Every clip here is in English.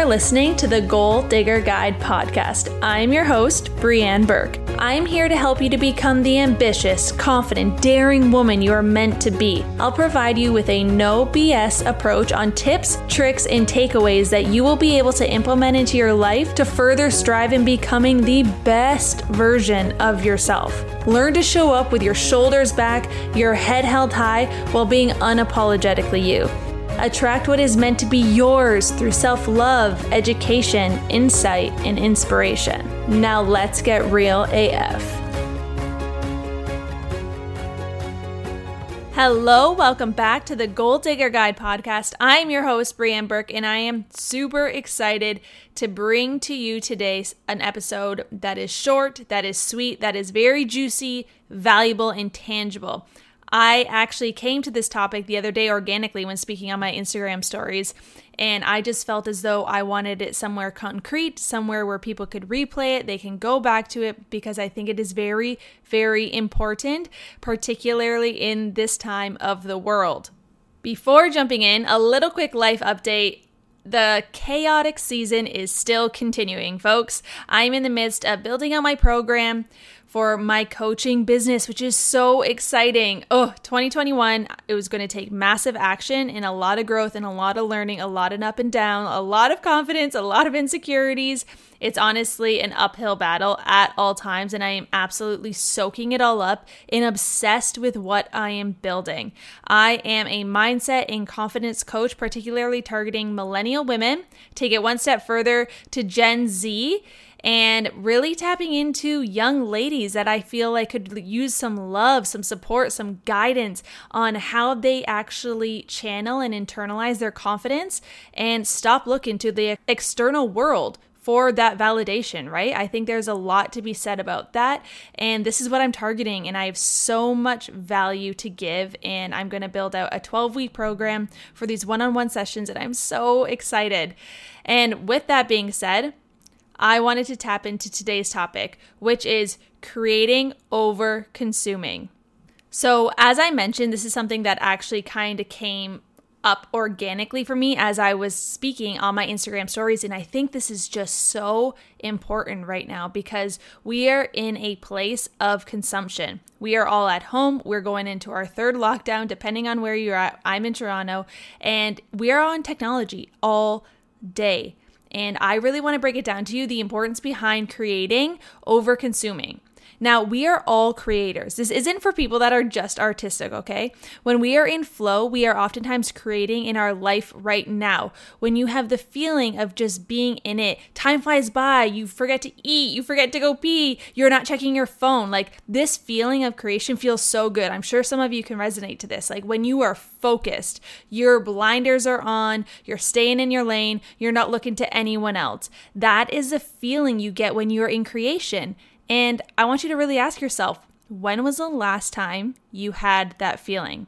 are listening to the Goal Digger Guide podcast. I'm your host, Breanne Burke. I'm here to help you to become the ambitious, confident, daring woman you are meant to be. I'll provide you with a no BS approach on tips, tricks, and takeaways that you will be able to implement into your life to further strive in becoming the best version of yourself. Learn to show up with your shoulders back, your head held high, while being unapologetically you. Attract what is meant to be yours through self love, education, insight, and inspiration. Now let's get real AF. Hello, welcome back to the Goal Digger Guide podcast. I'm your host, Breanne Burke, and I am super excited to bring to you today an episode that is short, that is sweet, that is very juicy, valuable, and tangible. I actually came to this topic the other day organically when speaking on my Instagram stories, and I just felt as though I wanted it somewhere concrete, somewhere where people could replay it, they can go back to it because I think it is very, very important, particularly in this time of the world. Before jumping in, a little quick life update. The chaotic season is still continuing, folks. I'm in the midst of building out my program for my coaching business, which is so exciting. Oh, 2021, it was going to take massive action and a lot of growth and a lot of learning, a lot of up and down, a lot of confidence, a lot of insecurities. It's honestly an uphill battle at all times, and I am absolutely soaking it all up and obsessed with what I am building. I am a mindset and confidence coach, particularly targeting millennial women. Take it one step further to Gen Z and really tapping into young ladies that I feel like could use some love, some support, some guidance on how they actually channel and internalize their confidence and stop looking to the external world for that validation, right? I think there's a lot to be said about that. And this is what I'm targeting. And I have so much value to give. And I'm going to build out a 12 week program for these one on one sessions. And I'm so excited. And with that being said, I wanted to tap into today's topic, which is creating over consuming. So, as I mentioned, this is something that actually kind of came up organically for me as I was speaking on my Instagram stories. And I think this is just so important right now because we are in a place of consumption. We are all at home. We're going into our third lockdown, depending on where you're at. I'm in Toronto, and we are on technology all day. And I really want to break it down to you the importance behind creating over consuming. Now, we are all creators. This isn't for people that are just artistic, okay? When we are in flow, we are oftentimes creating in our life right now. When you have the feeling of just being in it, time flies by, you forget to eat, you forget to go pee, you're not checking your phone. Like this feeling of creation feels so good. I'm sure some of you can resonate to this. Like when you are focused, your blinders are on, you're staying in your lane, you're not looking to anyone else. That is the feeling you get when you're in creation. And I want you to really ask yourself when was the last time you had that feeling?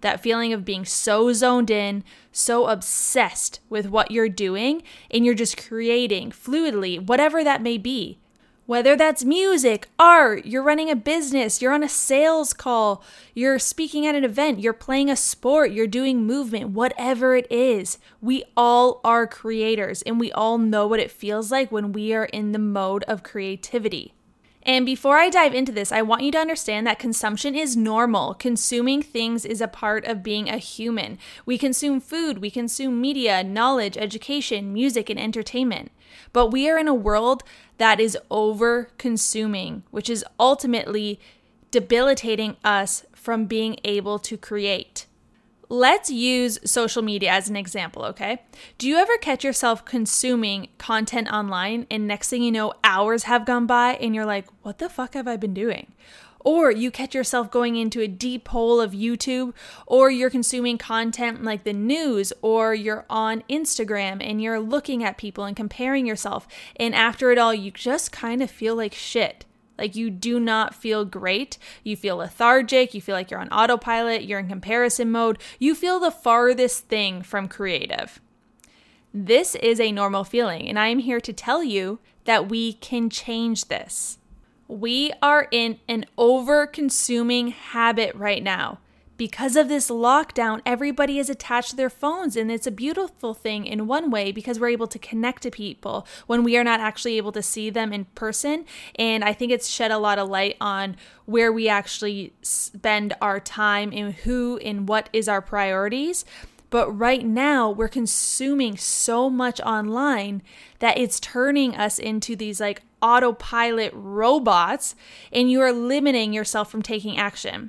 That feeling of being so zoned in, so obsessed with what you're doing, and you're just creating fluidly, whatever that may be. Whether that's music, art, you're running a business, you're on a sales call, you're speaking at an event, you're playing a sport, you're doing movement, whatever it is, we all are creators and we all know what it feels like when we are in the mode of creativity. And before I dive into this, I want you to understand that consumption is normal. Consuming things is a part of being a human. We consume food, we consume media, knowledge, education, music, and entertainment. But we are in a world that is over consuming, which is ultimately debilitating us from being able to create. Let's use social media as an example, okay? Do you ever catch yourself consuming content online and next thing you know, hours have gone by and you're like, what the fuck have I been doing? Or you catch yourself going into a deep hole of YouTube, or you're consuming content like the news, or you're on Instagram and you're looking at people and comparing yourself. And after it all, you just kind of feel like shit. Like you do not feel great. You feel lethargic. You feel like you're on autopilot. You're in comparison mode. You feel the farthest thing from creative. This is a normal feeling, and I am here to tell you that we can change this. We are in an over consuming habit right now because of this lockdown, everybody is attached to their phones. And it's a beautiful thing in one way because we're able to connect to people when we are not actually able to see them in person. And I think it's shed a lot of light on where we actually spend our time and who and what is our priorities. But right now, we're consuming so much online that it's turning us into these like autopilot robots, and you are limiting yourself from taking action.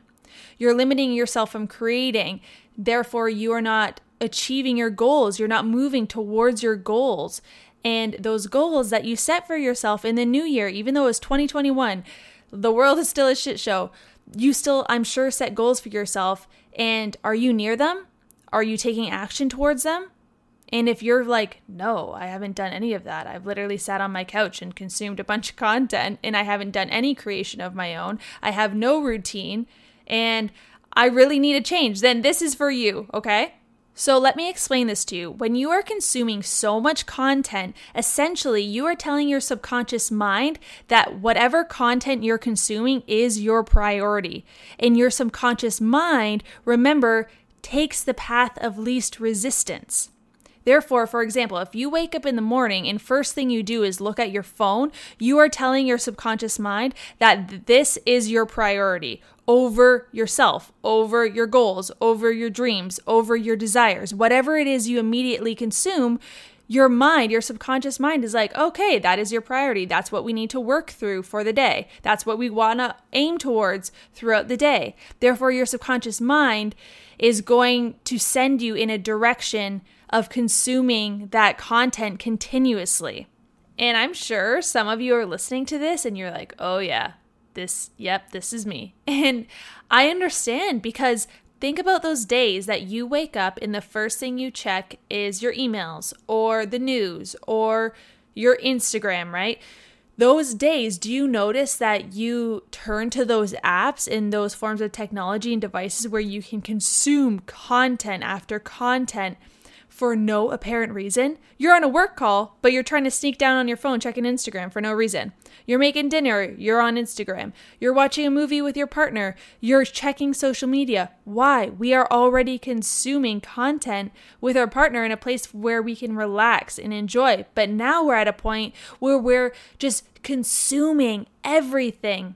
You're limiting yourself from creating. Therefore, you are not achieving your goals. You're not moving towards your goals. And those goals that you set for yourself in the new year, even though it's 2021, the world is still a shit show. You still, I'm sure, set goals for yourself. And are you near them? Are you taking action towards them? And if you're like, no, I haven't done any of that, I've literally sat on my couch and consumed a bunch of content and I haven't done any creation of my own, I have no routine, and I really need a change, then this is for you, okay? So let me explain this to you. When you are consuming so much content, essentially you are telling your subconscious mind that whatever content you're consuming is your priority. And your subconscious mind, remember, takes the path of least resistance. Therefore, for example, if you wake up in the morning and first thing you do is look at your phone, you are telling your subconscious mind that this is your priority over yourself, over your goals, over your dreams, over your desires. Whatever it is you immediately consume, your mind, your subconscious mind is like, okay, that is your priority. That's what we need to work through for the day. That's what we want to aim towards throughout the day. Therefore, your subconscious mind is going to send you in a direction of consuming that content continuously. And I'm sure some of you are listening to this and you're like, oh, yeah, this, yep, this is me. And I understand because think about those days that you wake up and the first thing you check is your emails or the news or your Instagram, right? Those days, do you notice that you turn to those apps and those forms of technology and devices where you can consume content after content for no apparent reason. You're on a work call, but you're trying to sneak down on your phone checking Instagram for no reason. You're making dinner, you're on Instagram. You're watching a movie with your partner, you're checking social media. Why? We are already consuming content with our partner in a place where we can relax and enjoy. But now we're at a point where we're just consuming everything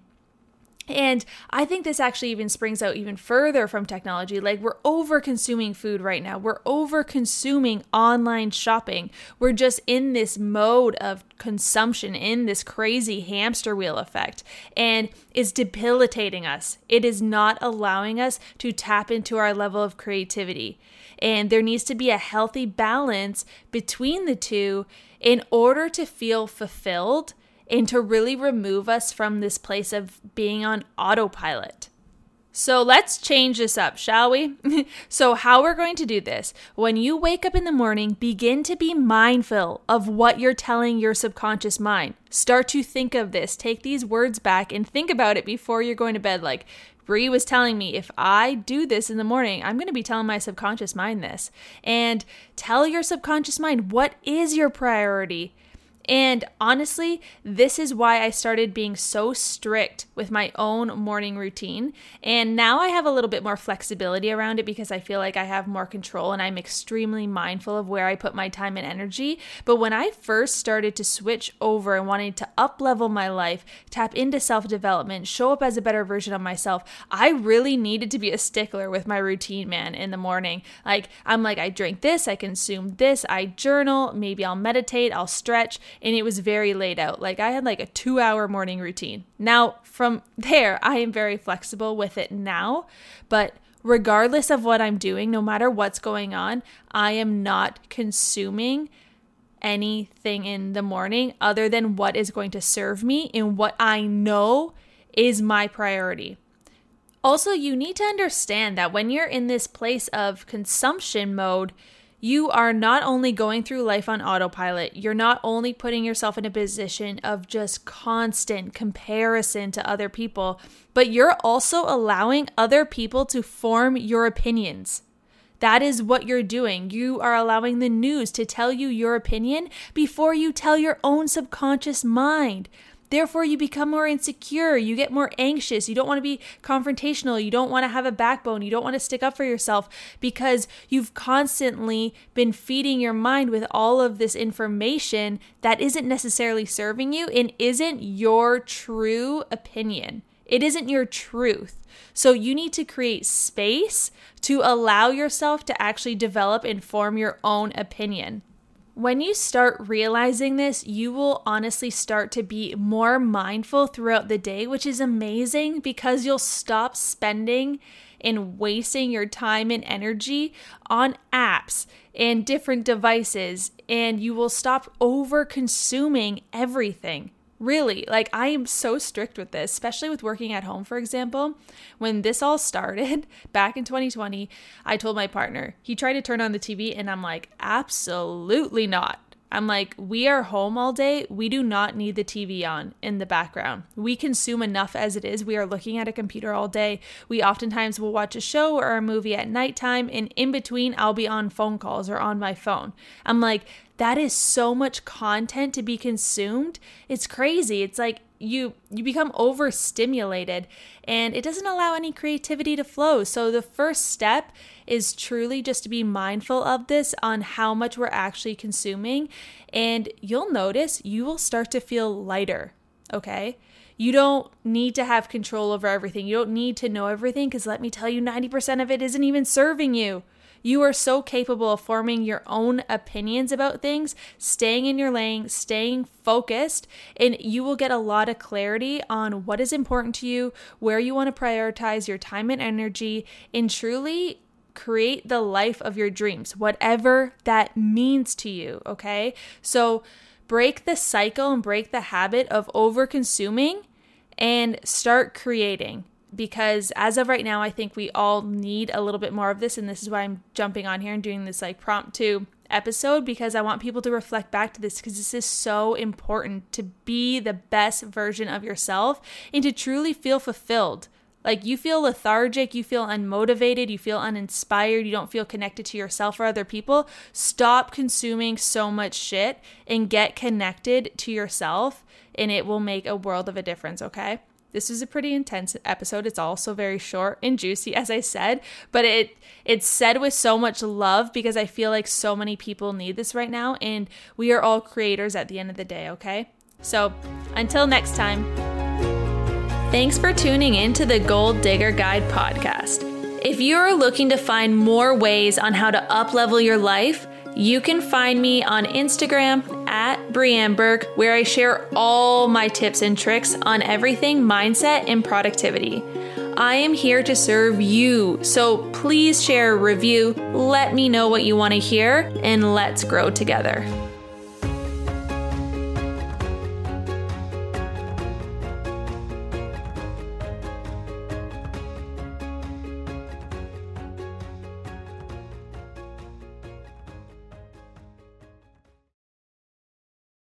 and I think this actually even springs out even further from technology. Like, we're over consuming food right now. We're over consuming online shopping. We're just in this mode of consumption, in this crazy hamster wheel effect. And it's debilitating us. It is not allowing us to tap into our level of creativity. And there needs to be a healthy balance between the two in order to feel fulfilled and to really remove us from this place of being on autopilot. So let's change this up, shall we? so, how we're going to do this when you wake up in the morning, begin to be mindful of what you're telling your subconscious mind. Start to think of this. Take these words back and think about it before you're going to bed. Like, Brie was telling me if I do this in the morning, I'm going to be telling my subconscious mind this. And tell your subconscious mind what is your priority and honestly, this is why I started being so strict with my own morning routine. And now I have a little bit more flexibility around it because I feel like I have more control and I'm extremely mindful of where I put my time and energy. But when I first started to switch over and wanted to up level my life, tap into self development, show up as a better version of myself, I really needed to be a stickler with my routine, man, in the morning. Like, I'm like, I drink this, I consume this, I journal, maybe I'll meditate, I'll stretch and it was very laid out. Like I had like a two hour morning routine. Now, from there, I am very flexible with it now, but regardless of what I'm doing, no matter what's going on, I am not consuming anything in the morning other than what is going to serve me and what I know is my priority. Also, you need to understand that when you're in this place of consumption mode, you are not only going through life on autopilot, you're not only putting yourself in a position of just constant comparison to other people, but you're also allowing other people to form your opinions. That is what you're doing. You are allowing the news to tell you your opinion before you tell your own subconscious mind. Therefore, you become more insecure. You get more anxious. You don't want to be confrontational. You don't want to have a backbone. You don't want to stick up for yourself because you've constantly been feeding your mind with all of this information that isn't necessarily serving you and isn't your true opinion. It isn't your truth. So you need to create space to allow yourself to actually develop and form your own opinion. When you start realizing this, you will honestly start to be more mindful throughout the day, which is amazing because you'll stop spending and wasting your time and energy on apps and different devices, and you will stop over consuming everything. Really, like I am so strict with this, especially with working at home, for example. When this all started back in 2020, I told my partner, he tried to turn on the TV, and I'm like, absolutely not. I'm like, we are home all day. We do not need the TV on in the background. We consume enough as it is. We are looking at a computer all day. We oftentimes will watch a show or a movie at nighttime, and in between, I'll be on phone calls or on my phone. I'm like, that is so much content to be consumed. It's crazy. It's like you you become overstimulated and it doesn't allow any creativity to flow. So the first step is truly just to be mindful of this on how much we're actually consuming and you'll notice you will start to feel lighter, okay? You don't need to have control over everything. You don't need to know everything because let me tell you 90% of it isn't even serving you. You are so capable of forming your own opinions about things, staying in your lane, staying focused, and you will get a lot of clarity on what is important to you, where you want to prioritize your time and energy, and truly create the life of your dreams, whatever that means to you. Okay. So break the cycle and break the habit of over consuming and start creating because as of right now, I think we all need a little bit more of this. And this is why I'm jumping on here and doing this like prompt to episode because I want people to reflect back to this because this is so important to be the best version of yourself and to truly feel fulfilled. Like you feel lethargic, you feel unmotivated, you feel uninspired, you don't feel connected to yourself or other people. Stop consuming so much shit and get connected to yourself, and it will make a world of a difference, okay? This is a pretty intense episode. It's also very short and juicy, as I said, but it it's said with so much love because I feel like so many people need this right now, and we are all creators at the end of the day, okay? So until next time. Thanks for tuning in to the Goal Digger Guide podcast. If you're looking to find more ways on how to uplevel your life, you can find me on Instagram at Breanne Burke, where I share all my tips and tricks on everything mindset and productivity. I am here to serve you, so please share a review, let me know what you want to hear, and let's grow together.